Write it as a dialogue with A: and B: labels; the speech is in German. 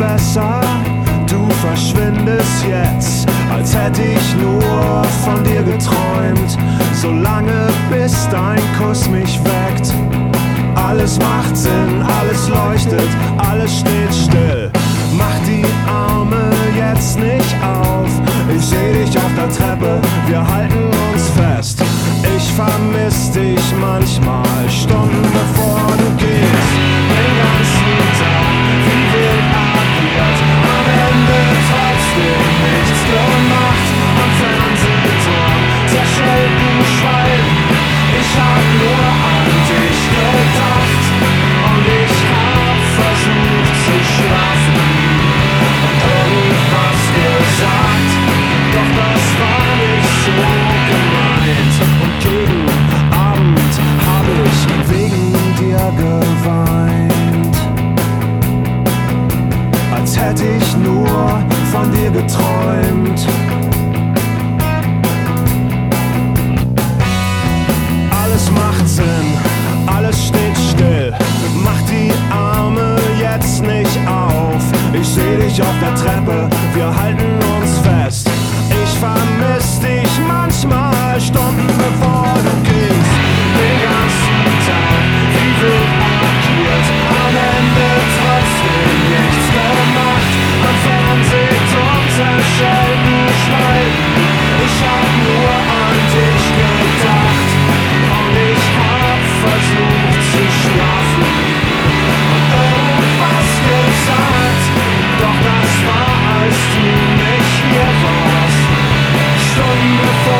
A: besser. Du verschwindest jetzt, als hätte ich nur von dir geträumt. Solange bis dein Kuss mich weckt. Alles macht Sinn, alles leuchtet, alles steht still. Mach die Arme jetzt nicht auf. Ich seh dich auf der Treppe, wir halten uns fest. Ich vermiss dich manchmal, Stunden bevor hätte ich nur von dir geträumt. Alles macht Sinn, alles steht still. Mach die Arme jetzt nicht auf. Ich seh dich auf der Treppe, wir halten uns fest. Ich vermiss dich manchmal Stunden bevor. before.